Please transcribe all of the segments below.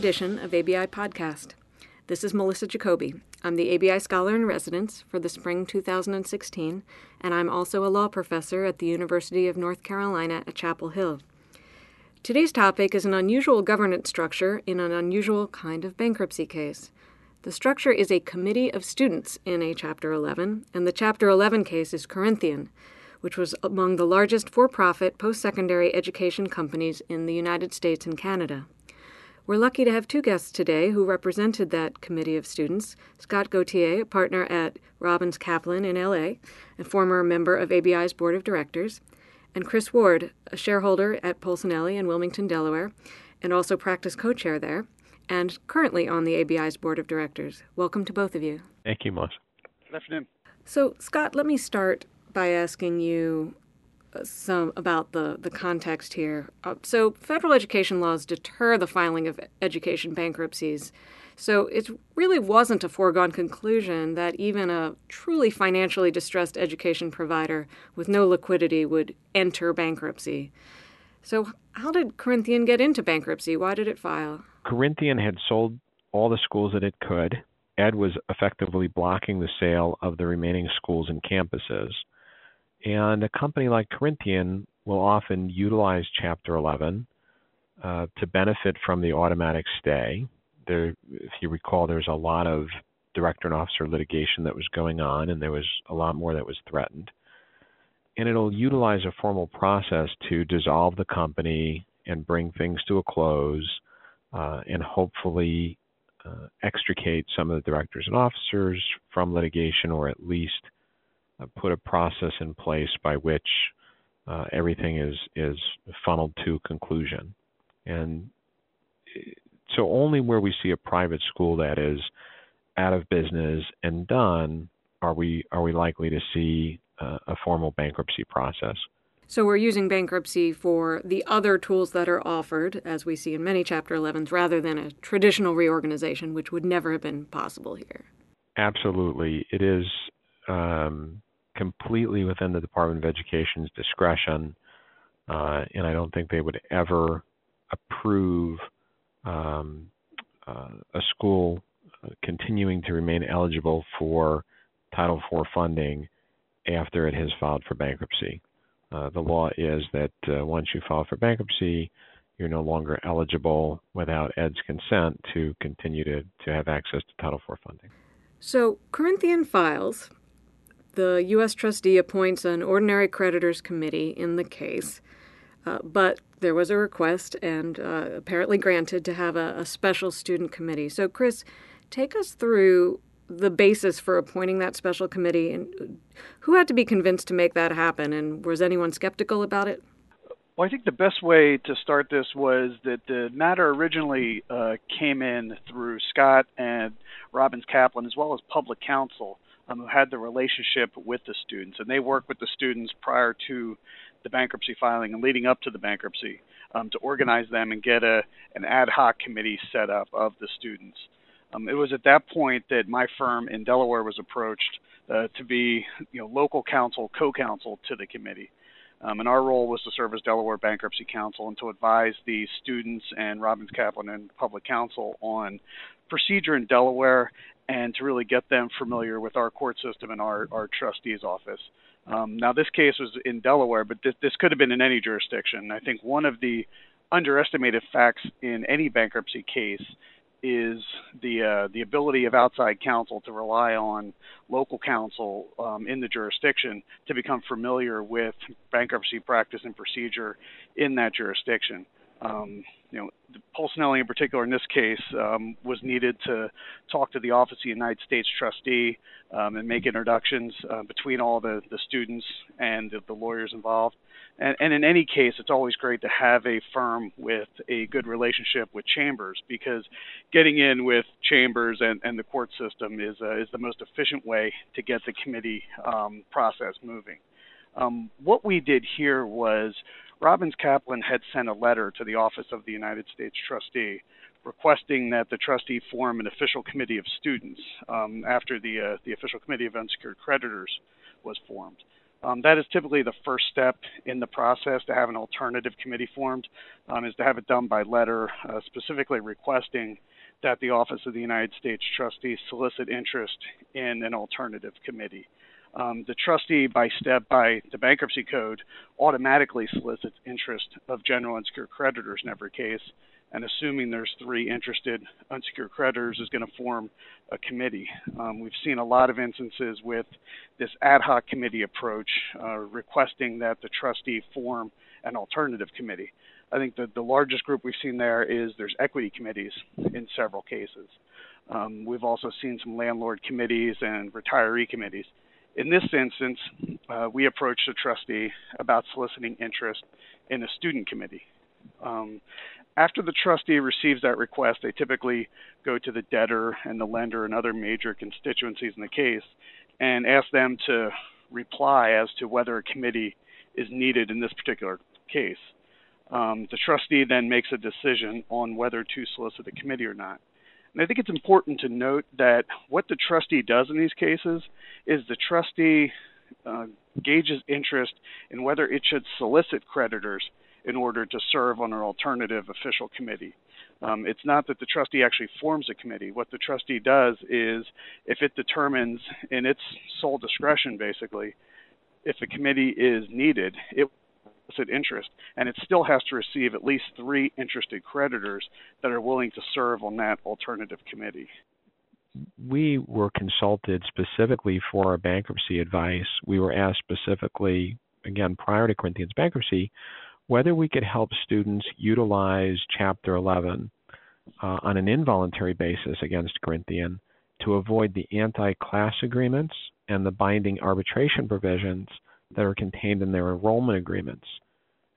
edition of ABI Podcast. This is Melissa Jacoby. I'm the ABI Scholar in Residence for the spring 2016, and I'm also a law professor at the University of North Carolina at Chapel Hill. Today's topic is an unusual governance structure in an unusual kind of bankruptcy case. The structure is a committee of students in a Chapter 11, and the Chapter 11 case is Corinthian, which was among the largest for profit post secondary education companies in the United States and Canada. We're lucky to have two guests today who represented that committee of students Scott Gautier, a partner at Robins Kaplan in LA, and former member of ABI's board of directors, and Chris Ward, a shareholder at Polsinelli in Wilmington, Delaware, and also practice co chair there, and currently on the ABI's board of directors. Welcome to both of you. Thank you, Melissa. Good afternoon. So, Scott, let me start by asking you some about the, the context here. Uh, so, federal education laws deter the filing of education bankruptcies. So, it really wasn't a foregone conclusion that even a truly financially distressed education provider with no liquidity would enter bankruptcy. So, how did Corinthian get into bankruptcy? Why did it file? Corinthian had sold all the schools that it could. Ed was effectively blocking the sale of the remaining schools and campuses. And a company like Corinthian will often utilize Chapter 11 uh, to benefit from the automatic stay. There, if you recall, there was a lot of director and officer litigation that was going on, and there was a lot more that was threatened. And it'll utilize a formal process to dissolve the company and bring things to a close, uh, and hopefully uh, extricate some of the directors and officers from litigation, or at least put a process in place by which uh, everything is is funneled to conclusion. And so only where we see a private school that is out of business and done are we are we likely to see uh, a formal bankruptcy process. So we're using bankruptcy for the other tools that are offered, as we see in many Chapter 11s, rather than a traditional reorganization, which would never have been possible here. Absolutely, it is. Um, completely within the Department of Education's discretion, uh, and I don't think they would ever approve um, uh, a school continuing to remain eligible for Title IV funding after it has filed for bankruptcy. Uh, the law is that uh, once you file for bankruptcy, you're no longer eligible without ED's consent to continue to, to have access to Title IV funding. So, Corinthian files the U.S. trustee appoints an ordinary creditors committee in the case, uh, but there was a request and uh, apparently granted to have a, a, special student committee. So, Chris, take us through the basis for appointing that special committee and who had to be convinced to make that happen, and was anyone skeptical about it? Well, I think the best way to start this was that the matter originally uh, came in through Scott and Robins Kaplan, as well as public counsel um, who had the relationship with the students, and they worked with the students prior to the bankruptcy filing and leading up to the bankruptcy um, to organize them and get a an ad hoc committee set up of the students. Um, it was at that point that my firm in Delaware was approached uh, to be, you know, local counsel, co-counsel to the committee. Um, and our role was to serve as Delaware Bankruptcy Counsel and to advise the students and Robins Kaplan and Public Counsel on procedure in Delaware and to really get them familiar with our court system and our, our trustee's office. Um, now, this case was in Delaware, but this, this could have been in any jurisdiction. I think one of the underestimated facts in any bankruptcy case is the uh, the ability of outside counsel to rely on local counsel um, in the jurisdiction to become familiar with bankruptcy practice and procedure in that jurisdiction. Um, you know, Polsinelli in particular in this case um, was needed to talk to the Office of the United States Trustee um, and make introductions uh, between all the, the students and the, the lawyers involved. And, and, in any case, it's always great to have a firm with a good relationship with Chambers because getting in with Chambers and, and the court system is uh, is the most efficient way to get the committee um, process moving. Um, what we did here was Robins Kaplan had sent a letter to the Office of the United States Trustee requesting that the trustee form an official committee of students um, after the uh, the official committee of unsecured creditors was formed. Um, that is typically the first step in the process to have an alternative committee formed, um, is to have it done by letter, uh, specifically requesting that the Office of the United States Trustee solicit interest in an alternative committee. Um, the trustee, by step by the bankruptcy code, automatically solicits interest of general unsecured creditors in every case, and assuming there's three interested unsecured creditors is going to form a committee. Um, we've seen a lot of instances with this ad hoc committee approach uh, requesting that the trustee form an alternative committee. I think that the largest group we've seen there is there's equity committees in several cases. Um, we've also seen some landlord committees and retiree committees. In this instance, uh, we approached a trustee about soliciting interest in a student committee. Um, after the trustee receives that request, they typically go to the debtor and the lender and other major constituencies in the case and ask them to reply as to whether a committee is needed in this particular case. Um, the trustee then makes a decision on whether to solicit a committee or not. And I think it's important to note that what the trustee does in these cases is the trustee uh, gauges interest in whether it should solicit creditors in order to serve on an alternative official committee. Um, it's not that the trustee actually forms a committee. What the trustee does is, if it determines in its sole discretion, basically, if a committee is needed, it interest, and it still has to receive at least three interested creditors that are willing to serve on that alternative committee. We were consulted specifically for our bankruptcy advice. We were asked specifically, again, prior to Corinthian's bankruptcy, whether we could help students utilize Chapter 11 uh, on an involuntary basis against Corinthian to avoid the anti class agreements and the binding arbitration provisions that are contained in their enrollment agreements.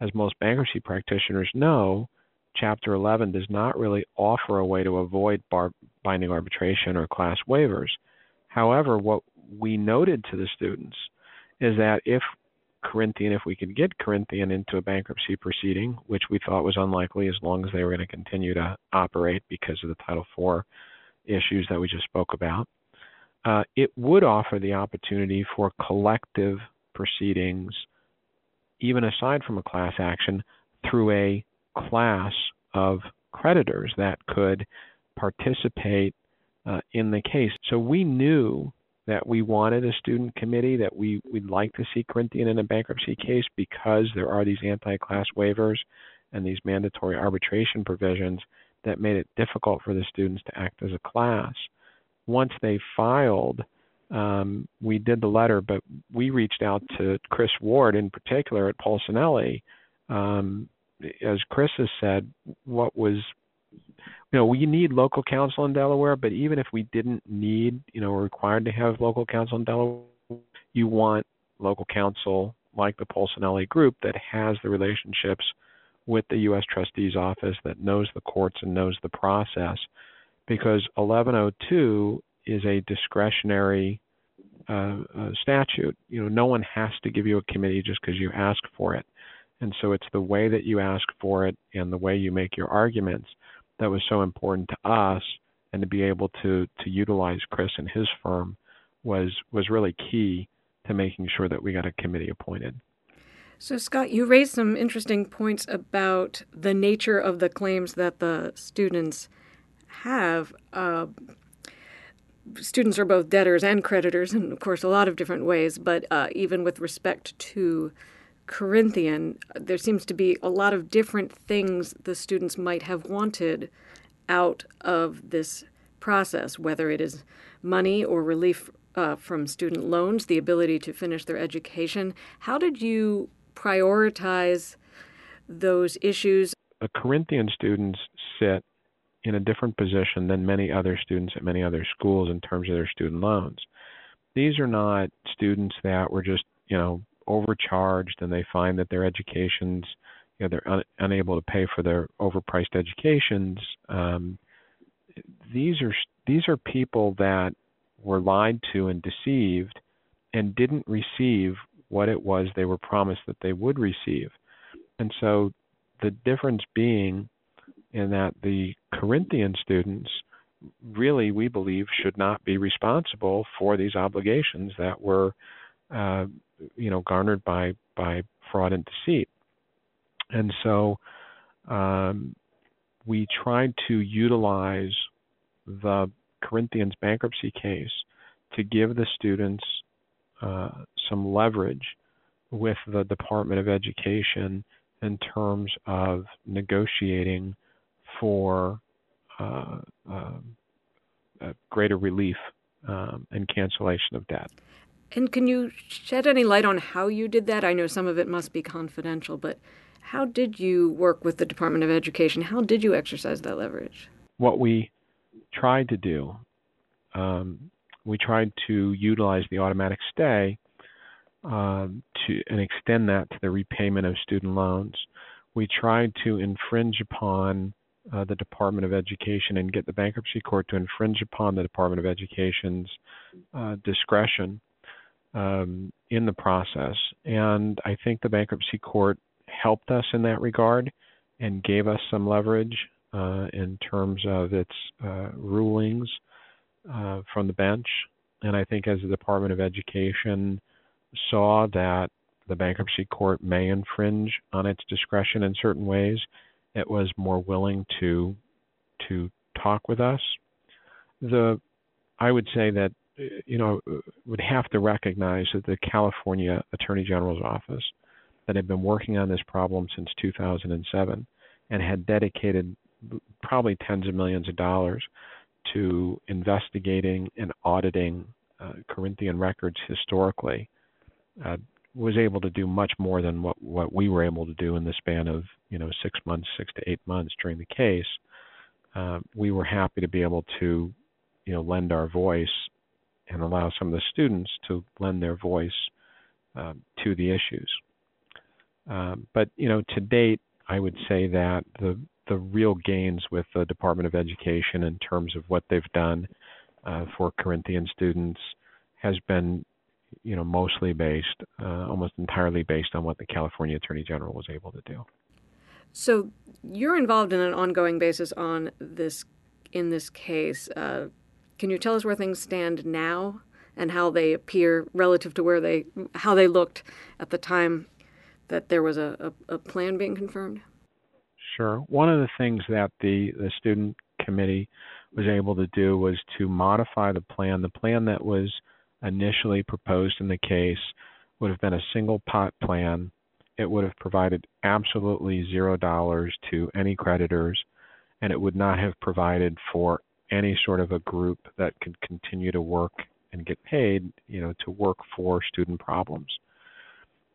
As most bankruptcy practitioners know, Chapter 11 does not really offer a way to avoid bar- binding arbitration or class waivers. However, what we noted to the students is that if Corinthian if we could get Corinthian into a bankruptcy proceeding, which we thought was unlikely as long as they were going to continue to operate because of the Title IV issues that we just spoke about. Uh, it would offer the opportunity for collective proceedings, even aside from a class action, through a class of creditors that could participate uh, in the case. So we knew that we wanted a student committee, that we, we'd like to see Corinthian in a bankruptcy case because there are these anti class waivers and these mandatory arbitration provisions that made it difficult for the students to act as a class. Once they filed, um, we did the letter, but we reached out to Chris Ward in particular at Polsinelli. Um, as Chris has said, what was you know, we need local counsel in Delaware, but even if we didn't need, you know, we're required to have local counsel in Delaware, you want local counsel like the Polsinelli group that has the relationships with the U.S. Trustee's office, that knows the courts and knows the process, because 1102 is a discretionary uh, uh, statute. You know, no one has to give you a committee just because you ask for it, and so it's the way that you ask for it and the way you make your arguments that was so important to us and to be able to to utilize Chris and his firm was was really key to making sure that we got a committee appointed. So Scott, you raised some interesting points about the nature of the claims that the students have. Uh, students are both debtors and creditors, and of course, a lot of different ways. But uh, even with respect to Corinthian, there seems to be a lot of different things the students might have wanted out of this process, whether it is money or relief uh, from student loans, the ability to finish their education. How did you prioritize those issues? The Corinthian students sit in a different position than many other students at many other schools in terms of their student loans. These are not students that were just, you know, overcharged and they find that their educations, you know, they're un- unable to pay for their overpriced educations. Um, these are these are people that were lied to and deceived and didn't receive what it was they were promised that they would receive. And so the difference being in that the Corinthian students really, we believe, should not be responsible for these obligations that were uh, you know, garnered by by fraud and deceit. And so um, we tried to utilize the Corinthians bankruptcy case to give the students uh, some leverage with the Department of Education in terms of negotiating for uh, uh, greater relief um, and cancellation of debt. And can you shed any light on how you did that? I know some of it must be confidential, but how did you work with the Department of Education? How did you exercise that leverage? What we tried to do, um, we tried to utilize the automatic stay um, to and extend that to the repayment of student loans. We tried to infringe upon uh, the Department of Education and get the bankruptcy court to infringe upon the Department of Education's uh, discretion um, in the process. And I think the bankruptcy court helped us in that regard and gave us some leverage uh, in terms of its uh, rulings uh, from the bench. And I think as the Department of Education saw that the bankruptcy court may infringe on its discretion in certain ways, it was more willing to to talk with us. The I would say that you know would have to recognize that the California Attorney General's office that had been working on this problem since 2007 and had dedicated probably tens of millions of dollars to investigating and auditing uh, Corinthian records historically uh, was able to do much more than what what we were able to do in the span of you know six months, six to eight months during the case. Uh, we were happy to be able to you know lend our voice and allow some of the students to lend their voice uh, to the issues. Um, but you know, to date, I would say that the the real gains with the Department of Education in terms of what they've done uh, for Corinthian students has been you know, mostly based, uh, almost entirely based on what the California Attorney General was able to do. So you're involved in an ongoing basis on this in this case. Uh, can you tell us where things stand now and how they appear relative to where they how they looked at the time that there was a, a, a plan being confirmed? Sure. One of the things that the, the student committee was able to do was to modify the plan. The plan that was initially proposed in the case would have been a single pot plan. It would have provided absolutely zero dollars to any creditors, and it would not have provided for any sort of a group that could continue to work and get paid, you know, to work for student problems.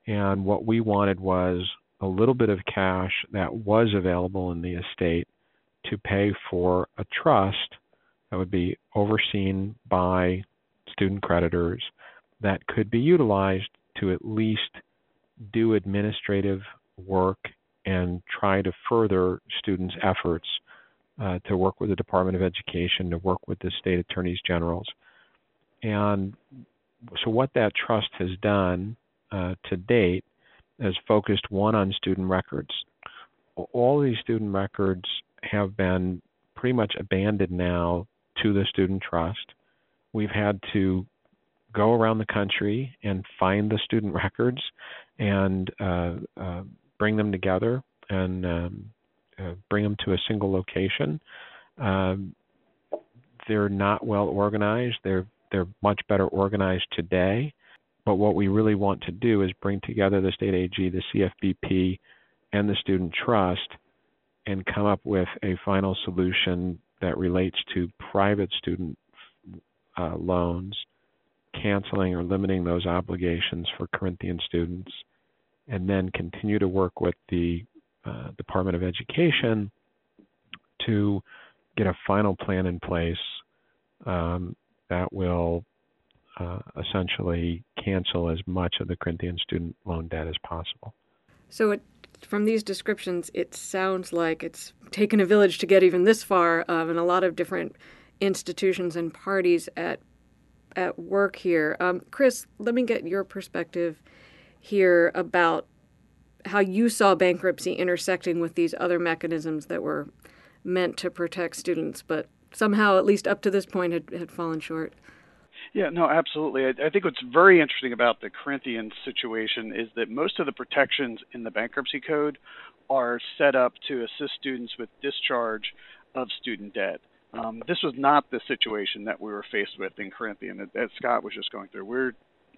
And what we wanted was a little bit of cash that was available in the estate to pay for a trust that would be overseen by student creditors that could be utilized to at least do administrative work and try to further students' efforts uh, to work with the Department of Education, to work with the state attorneys generals. And so, what that trust has done uh, to date is focused one on student records. All these student records have been pretty much abandoned now to the student trust we've had to go around the country and find the student records and uh, uh, bring them together and um, uh, bring them to a single location. Um, they're not well organized. They're they're much better organized today. But what we really want to do is bring together the state AG, the CFBP, and the student trust, and come up with a final solution that relates to private student uh, loans, canceling or limiting those obligations for Corinthian students, and then continue to work with the uh, Department of Education to get a final plan in place um, that will uh, essentially cancel as much of the Corinthian student loan debt as possible. So, it, from these descriptions, it sounds like it's taken a village to get even this far, um, and a lot of different institutions and parties at at work here. Um, Chris, let me get your perspective here about how you saw bankruptcy intersecting with these other mechanisms that were meant to protect students, but somehow, at least up to this point, had, had fallen short. Yeah, no, absolutely. I, I think what's very interesting about the Corinthian situation is that most of the protections in the bankruptcy code are set up to assist students with discharge of student debt. Um, this was not the situation that we were faced with in Corinthian that, that Scott was just going through. We're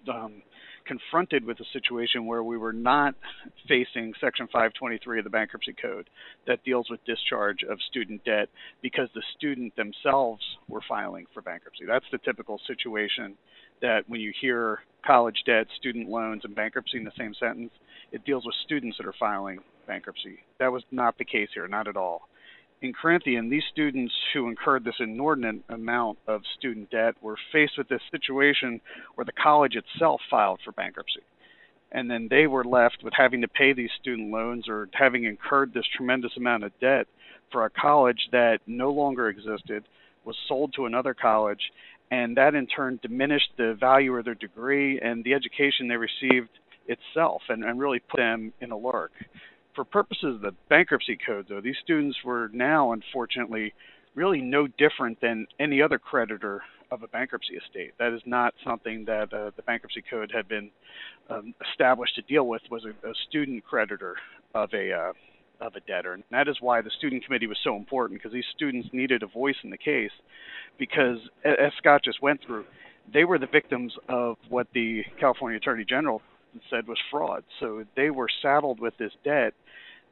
um, confronted with a situation where we were not facing Section 523 of the Bankruptcy Code that deals with discharge of student debt because the student themselves were filing for bankruptcy. That's the typical situation that when you hear college debt, student loans, and bankruptcy in the same sentence, it deals with students that are filing bankruptcy. That was not the case here, not at all in Corinthian, these students who incurred this inordinate amount of student debt were faced with this situation where the college itself filed for bankruptcy. And then they were left with having to pay these student loans or having incurred this tremendous amount of debt for a college that no longer existed, was sold to another college, and that in turn diminished the value of their degree and the education they received itself and, and really put them in a lurk for purposes of the bankruptcy code, though, these students were now, unfortunately, really no different than any other creditor of a bankruptcy estate. That is not something that uh, the bankruptcy code had been um, established to deal with. Was a, a student creditor of a uh, of a debtor, and that is why the student committee was so important because these students needed a voice in the case. Because as Scott just went through, they were the victims of what the California Attorney General said was fraud. So they were saddled with this debt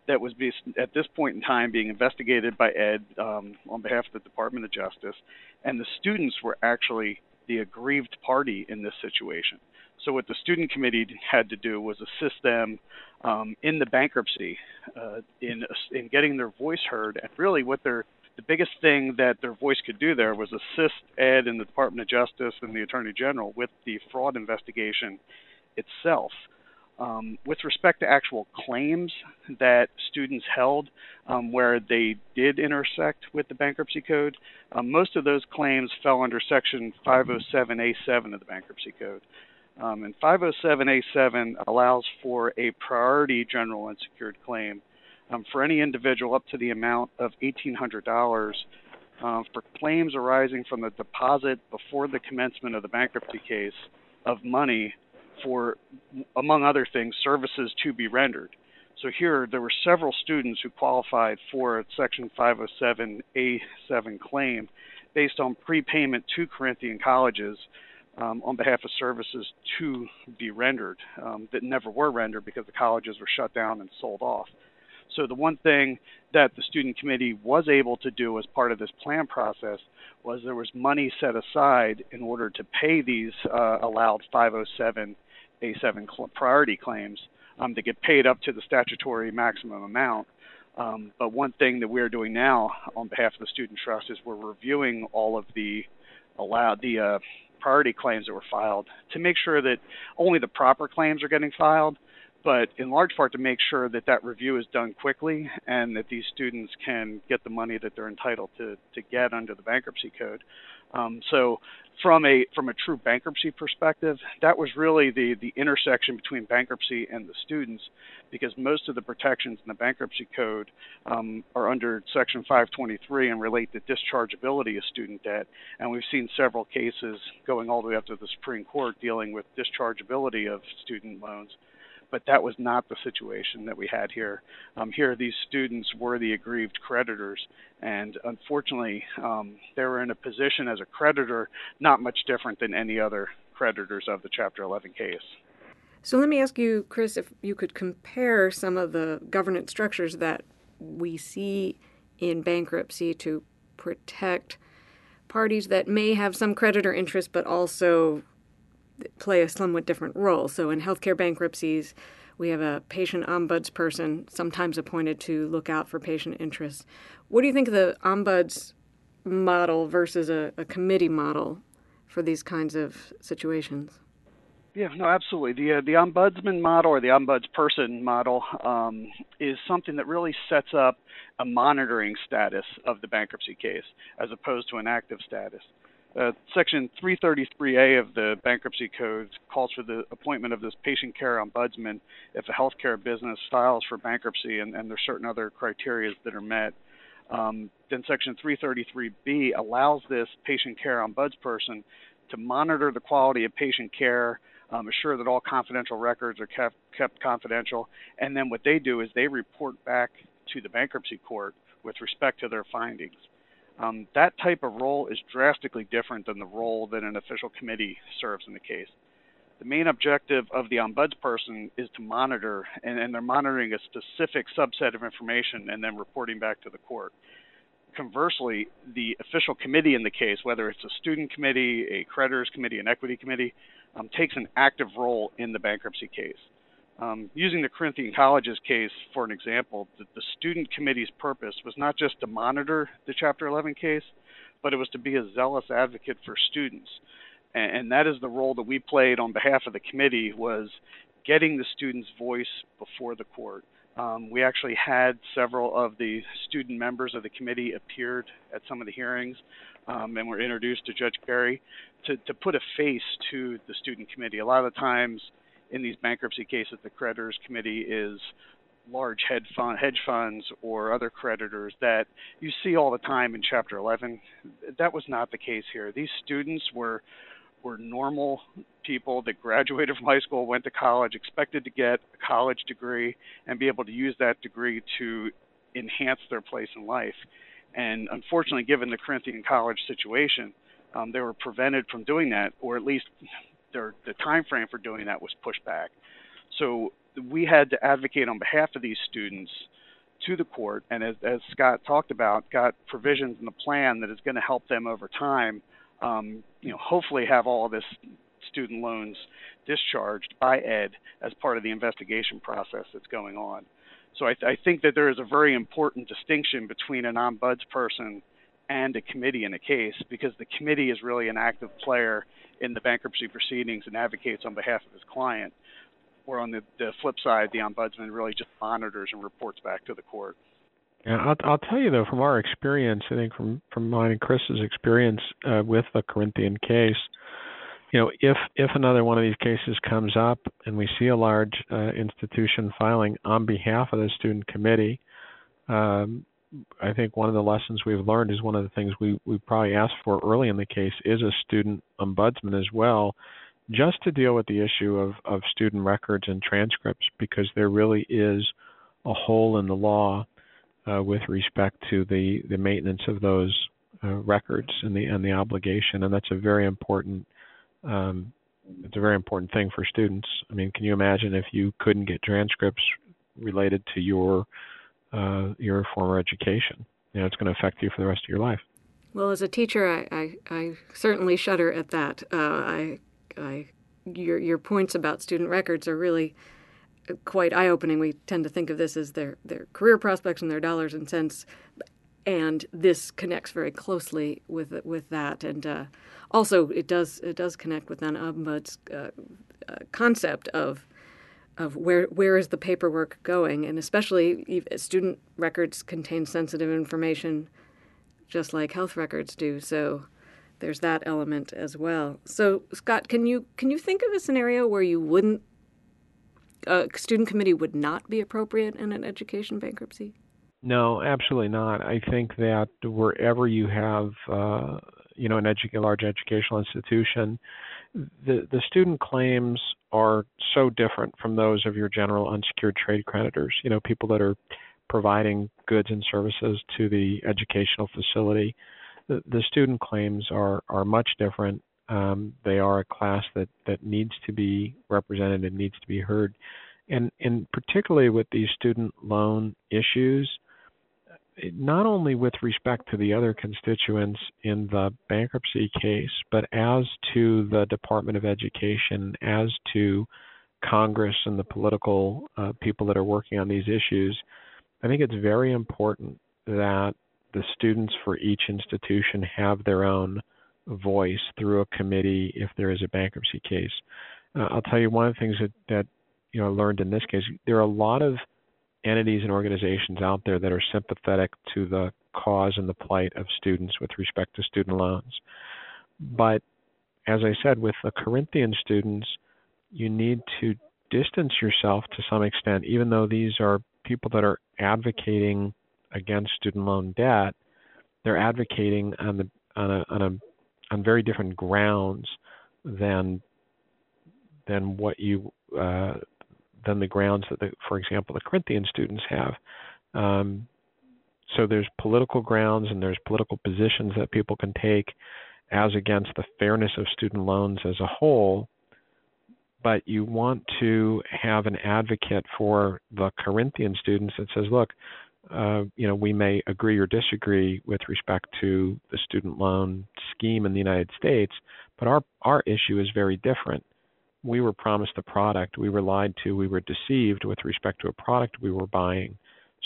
that was be, at this point in time being investigated by Ed um, on behalf of the Department of Justice, and the students were actually the aggrieved party in this situation. So what the student committee had to do was assist them um, in the bankruptcy, uh, in in getting their voice heard, and really what their the biggest thing that their voice could do there was assist Ed and the Department of Justice and the Attorney General with the fraud investigation itself. Um, with respect to actual claims that students held um, where they did intersect with the bankruptcy code, um, most of those claims fell under Section 507A7 of the bankruptcy code. Um, and 507A7 allows for a priority general unsecured claim um, for any individual up to the amount of $1,800 uh, for claims arising from the deposit before the commencement of the bankruptcy case of money for, among other things, services to be rendered. So here, there were several students who qualified for a Section 507A7 claim based on prepayment to Corinthian colleges um, on behalf of services to be rendered um, that never were rendered because the colleges were shut down and sold off. So the one thing that the student committee was able to do as part of this plan process was there was money set aside in order to pay these uh, allowed 507 a7 cl- priority claims um, to get paid up to the statutory maximum amount. Um, but one thing that we're doing now on behalf of the Student Trust is we're reviewing all of the allowed the uh, priority claims that were filed to make sure that only the proper claims are getting filed, but in large part to make sure that that review is done quickly and that these students can get the money that they're entitled to to get under the bankruptcy code. Um, so from a from a true bankruptcy perspective, that was really the the intersection between bankruptcy and the students, because most of the protections in the bankruptcy code um, are under Section 523 and relate to dischargeability of student debt, and we've seen several cases going all the way up to the Supreme Court dealing with dischargeability of student loans but that was not the situation that we had here. Um, here, these students were the aggrieved creditors, and unfortunately, um, they were in a position as a creditor not much different than any other creditors of the Chapter 11 case. So let me ask you, Chris, if you could compare some of the governance structures that we see in bankruptcy to protect parties that may have some creditor interest but also play a somewhat different role. So in healthcare bankruptcies, we have a patient ombudsperson, sometimes appointed to look out for patient interests. What do you think of the ombuds model versus a, a committee model for these kinds of situations? Yeah, no, absolutely. The uh, the ombudsman model or the ombudsperson model um, is something that really sets up a monitoring status of the bankruptcy case as opposed to an active status. Uh, Section 333A of the Bankruptcy Code calls for the appointment of this patient care ombudsman if a healthcare business files for bankruptcy and, and there's certain other criteria that are met. Um, then Section 333B allows this patient care ombudsperson to monitor the quality of patient care, um, assure that all confidential records are kept, kept confidential, and then what they do is they report back to the bankruptcy court with respect to their findings. Um, that type of role is drastically different than the role that an official committee serves in the case. The main objective of the ombudsperson is to monitor, and, and they're monitoring a specific subset of information and then reporting back to the court. Conversely, the official committee in the case, whether it's a student committee, a creditors committee, an equity committee, um, takes an active role in the bankruptcy case. Um, using the Corinthian College's case for an example, the, the, student committee's purpose was not just to monitor the Chapter 11 case, but it was to be a zealous advocate for students. And, and that is the role that we played on behalf of the committee was getting the students' voice before the court. Um, we actually had several of the student members of the committee appeared at some of the hearings um, and were introduced to Judge Carey to, to put a face to the student committee. A lot of the times, in these bankruptcy cases, the creditors committee is large hedge fund hedge funds or other creditors that you see all the time in chapter 11 that was not the case here. These students were were normal people that graduated from high school went to college expected to get a college degree and be able to use that degree to enhance their place in life. And unfortunately given the corinthian college situation um, they were prevented from doing that or at least their the time frame for doing that was pushed back. So we had to advocate on behalf of these students to the court, and as, as Scott talked about, got provisions in the plan that is going to help them over time. Um, you know, hopefully have all of this student loans discharged by Ed as part of the investigation process that's going on. So I, I think that there is a very important distinction between an ombudsperson and a committee in a case because the committee is really an active player in the bankruptcy proceedings and advocates on behalf of his client. Or on the, the flip side, the ombudsman really just monitors and reports back to the court. Yeah, I'll, I'll tell you though, from our experience, I think from from mine and Chris's experience uh, with the Corinthian case, you know, if if another one of these cases comes up and we see a large uh, institution filing on behalf of the student committee, um, I think one of the lessons we've learned is one of the things we, we probably asked for early in the case is a student ombudsman as well, just to deal with the issue of, of student records and transcripts because there really is a hole in the law uh, with respect to the, the maintenance of those uh, records and the and the obligation, and that's a very important um, it's a very important thing for students. I mean, can you imagine if you couldn't get transcripts related to your uh, your former education. You know, it's going to affect you for the rest of your life. Well, as a teacher, I, I, I certainly shudder at that. Uh, I, I, your, your points about student records are really quite eye-opening. We tend to think of this as their, their career prospects and their dollars and cents, and this connects very closely with with that. And uh, also, it does it does connect with an ombud's uh, uh, concept of of where where is the paperwork going, and especially student records contain sensitive information, just like health records do. So there's that element as well. So Scott, can you can you think of a scenario where you wouldn't a student committee would not be appropriate in an education bankruptcy? No, absolutely not. I think that wherever you have, uh, you know, an edu- a large educational institution, the the student claims are so different from those of your general unsecured trade creditors. You know, people that are providing goods and services to the educational facility. The, the student claims are are much different. Um, they are a class that that needs to be represented and needs to be heard, and and particularly with these student loan issues not only with respect to the other constituents in the bankruptcy case, but as to the Department of Education, as to Congress and the political uh, people that are working on these issues, I think it's very important that the students for each institution have their own voice through a committee if there is a bankruptcy case. Uh, I'll tell you one of the things that, that you know I learned in this case. There are a lot of entities and organizations out there that are sympathetic to the cause and the plight of students with respect to student loans. But as I said, with the Corinthian students, you need to distance yourself to some extent, even though these are people that are advocating against student loan debt, they're advocating on the on a on a on very different grounds than than what you uh, than the grounds that, the, for example, the Corinthian students have. Um, so there's political grounds and there's political positions that people can take as against the fairness of student loans as a whole. But you want to have an advocate for the Corinthian students that says, look, uh, you know, we may agree or disagree with respect to the student loan scheme in the United States, but our our issue is very different. We were promised a product, we were lied to, we were deceived with respect to a product we were buying.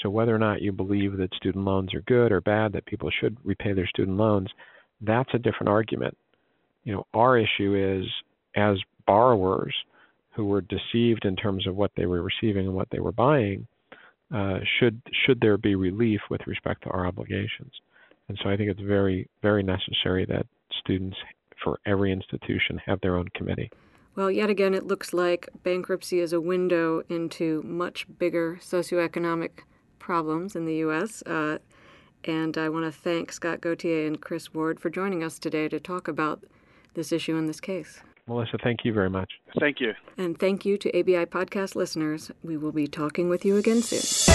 So whether or not you believe that student loans are good or bad, that people should repay their student loans, that's a different argument. You know, our issue is as borrowers who were deceived in terms of what they were receiving and what they were buying, uh, should should there be relief with respect to our obligations. And so I think it's very very necessary that students for every institution have their own committee. Well, yet again, it looks like bankruptcy is a window into much bigger socioeconomic problems in the U.S. Uh, and I want to thank Scott Gautier and Chris Ward for joining us today to talk about this issue in this case. Melissa, thank you very much. Thank you. And thank you to ABI podcast listeners. We will be talking with you again soon.